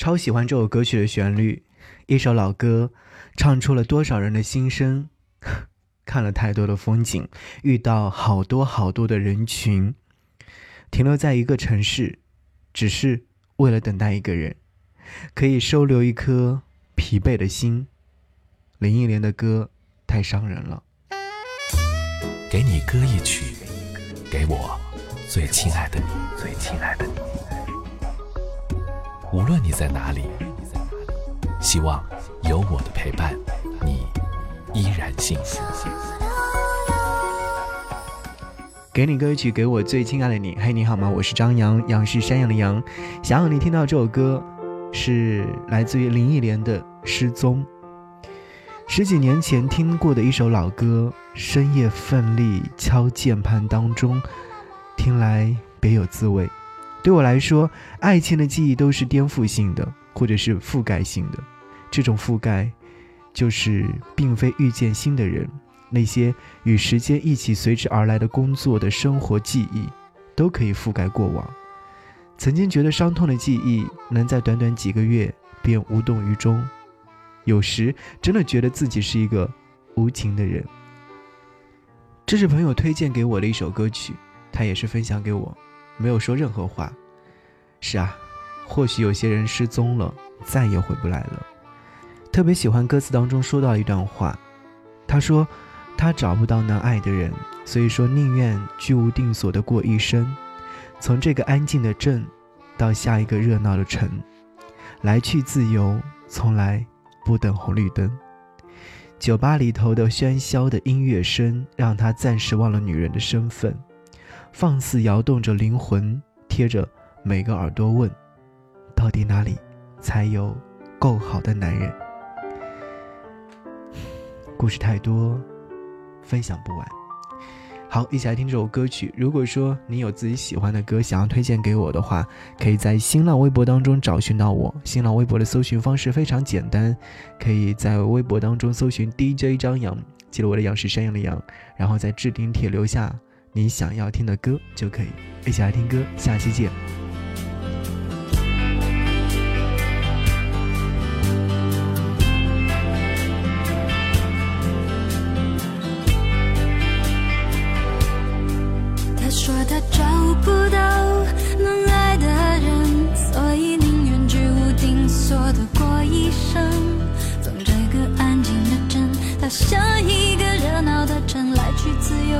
超喜欢这首歌曲的旋律，一首老歌，唱出了多少人的心声。看了太多的风景，遇到好多好多的人群，停留在一个城市，只是为了等待一个人，可以收留一颗疲惫的心。林忆莲的歌太伤人了。给你歌一曲，给我最亲爱的你，最亲爱的你。无论你在哪里，希望有我的陪伴，你依然幸福。给你歌曲，给我最亲爱的你。嘿，你好吗？我是张扬，杨是山羊的羊。想要你听到这首歌，是来自于林忆莲的《失踪》。十几年前听过的一首老歌，深夜奋力敲键盘当中，听来别有滋味。对我来说，爱情的记忆都是颠覆性的，或者是覆盖性的。这种覆盖，就是并非遇见新的人，那些与时间一起随之而来的工作的生活记忆，都可以覆盖过往。曾经觉得伤痛的记忆，能在短短几个月便无动于衷。有时真的觉得自己是一个无情的人。这是朋友推荐给我的一首歌曲，他也是分享给我，没有说任何话。是啊，或许有些人失踪了，再也回不来了。特别喜欢歌词当中说到一段话，他说他找不到能爱的人，所以说宁愿居无定所的过一生，从这个安静的镇到下一个热闹的城，来去自由，从来。不等红绿灯，酒吧里头的喧嚣的音乐声让他暂时忘了女人的身份，放肆摇动着灵魂，贴着每个耳朵问：到底哪里才有够好的男人？故事太多，分享不完。好，一起来听这首歌曲。如果说你有自己喜欢的歌想要推荐给我的话，可以在新浪微博当中找寻到我。新浪微博的搜寻方式非常简单，可以在微博当中搜寻 DJ 张扬，记得我的杨是山羊的羊，然后在置顶帖留下你想要听的歌就可以。一起来听歌，下期见。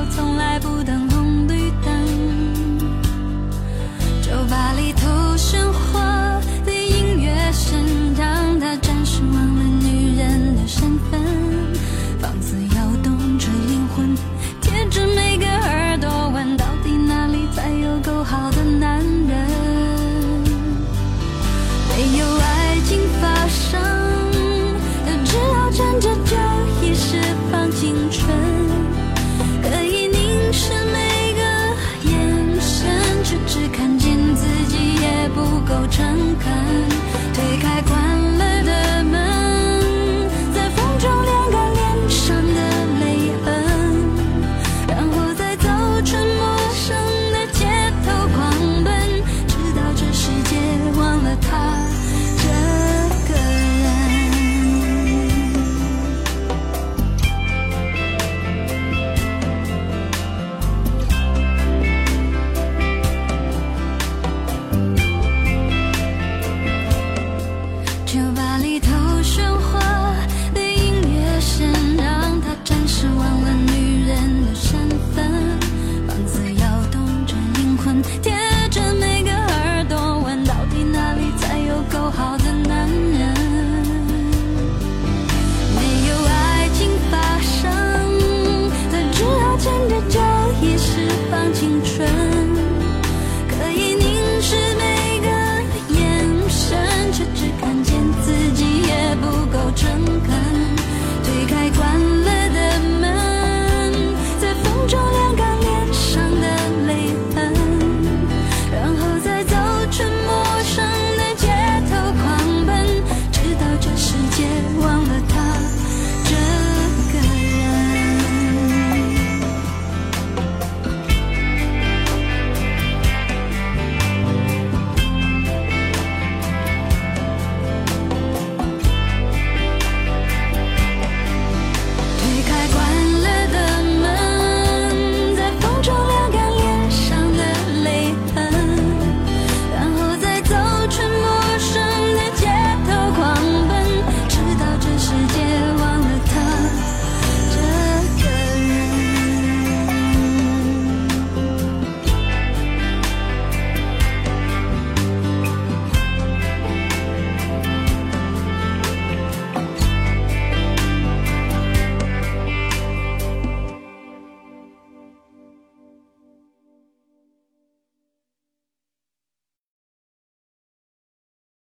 从来不等红绿灯，酒吧里头喧哗的音乐声，让他暂时忘了女人的身份，放肆摇动着灵魂，贴着每个耳朵问，到底哪里才有够好的男人？没有。够诚恳推开关